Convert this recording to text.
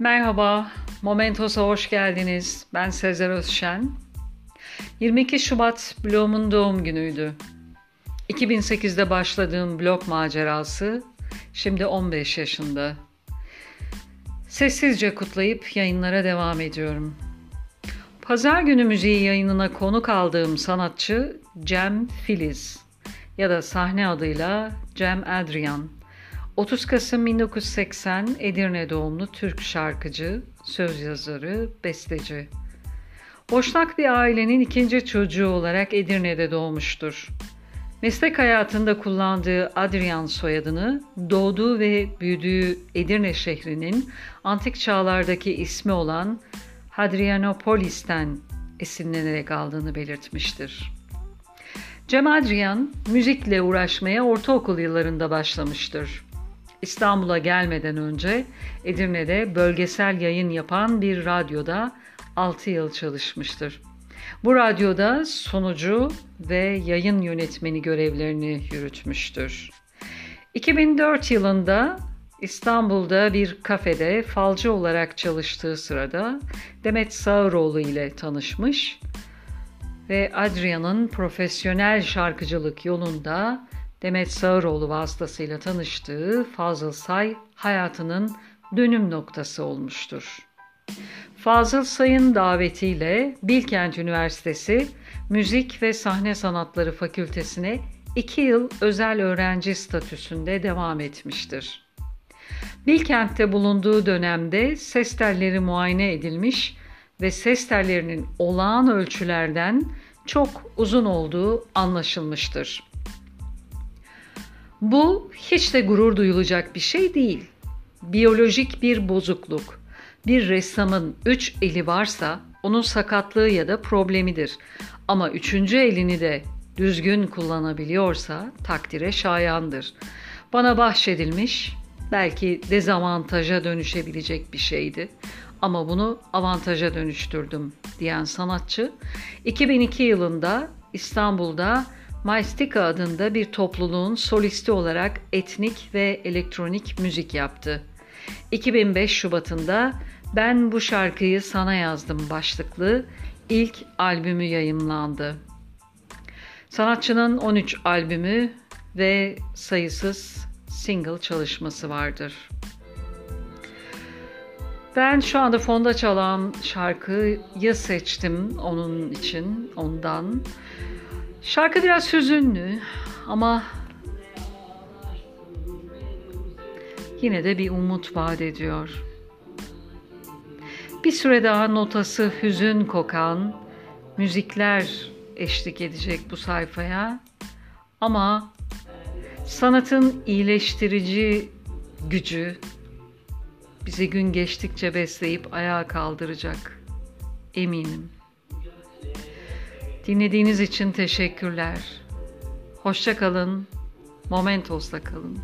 Merhaba, Momentos'a hoş geldiniz. Ben Sezer Özşen. 22 Şubat Bloom'un doğum günüydü. 2008'de başladığım blog macerası şimdi 15 yaşında. Sessizce kutlayıp yayınlara devam ediyorum. Pazar günü müziği yayınına konuk aldığım sanatçı Cem Filiz ya da sahne adıyla Cem Adrian. 30 Kasım 1980 Edirne doğumlu Türk şarkıcı, söz yazarı, besteci. Boşnak bir ailenin ikinci çocuğu olarak Edirne'de doğmuştur. Meslek hayatında kullandığı Adrian soyadını doğduğu ve büyüdüğü Edirne şehrinin antik çağlardaki ismi olan Hadrianopolis'ten esinlenerek aldığını belirtmiştir. Cem Adrian müzikle uğraşmaya ortaokul yıllarında başlamıştır. İstanbul'a gelmeden önce Edirne'de bölgesel yayın yapan bir radyoda 6 yıl çalışmıştır. Bu radyoda sonucu ve yayın yönetmeni görevlerini yürütmüştür. 2004 yılında İstanbul'da bir kafede falcı olarak çalıştığı sırada Demet Sağıroğlu ile tanışmış ve Adrian'ın profesyonel şarkıcılık yolunda Demet Sağıroğlu vasıtasıyla tanıştığı Fazıl Say hayatının dönüm noktası olmuştur. Fazıl Say'ın davetiyle Bilkent Üniversitesi Müzik ve Sahne Sanatları Fakültesine iki yıl özel öğrenci statüsünde devam etmiştir. Bilkent'te bulunduğu dönemde ses telleri muayene edilmiş ve ses tellerinin olağan ölçülerden çok uzun olduğu anlaşılmıştır. Bu hiç de gurur duyulacak bir şey değil. Biyolojik bir bozukluk. Bir ressamın üç eli varsa onun sakatlığı ya da problemidir. Ama üçüncü elini de düzgün kullanabiliyorsa takdire şayandır. Bana bahşedilmiş, belki dezavantaja dönüşebilecek bir şeydi. Ama bunu avantaja dönüştürdüm diyen sanatçı 2002 yılında İstanbul'da Maistika adında bir topluluğun solisti olarak etnik ve elektronik müzik yaptı. 2005 Şubat'ında Ben bu şarkıyı sana yazdım başlıklı ilk albümü yayımlandı. Sanatçının 13 albümü ve sayısız single çalışması vardır. Ben şu anda fonda çalan şarkıyı seçtim onun için, ondan. Şarkı biraz hüzünlü ama yine de bir umut vaat ediyor. Bir süre daha notası hüzün kokan müzikler eşlik edecek bu sayfaya. Ama sanatın iyileştirici gücü bizi gün geçtikçe besleyip ayağa kaldıracak eminim. Dinlediğiniz için teşekkürler. Hoşça kalın. Momentos'la kalın.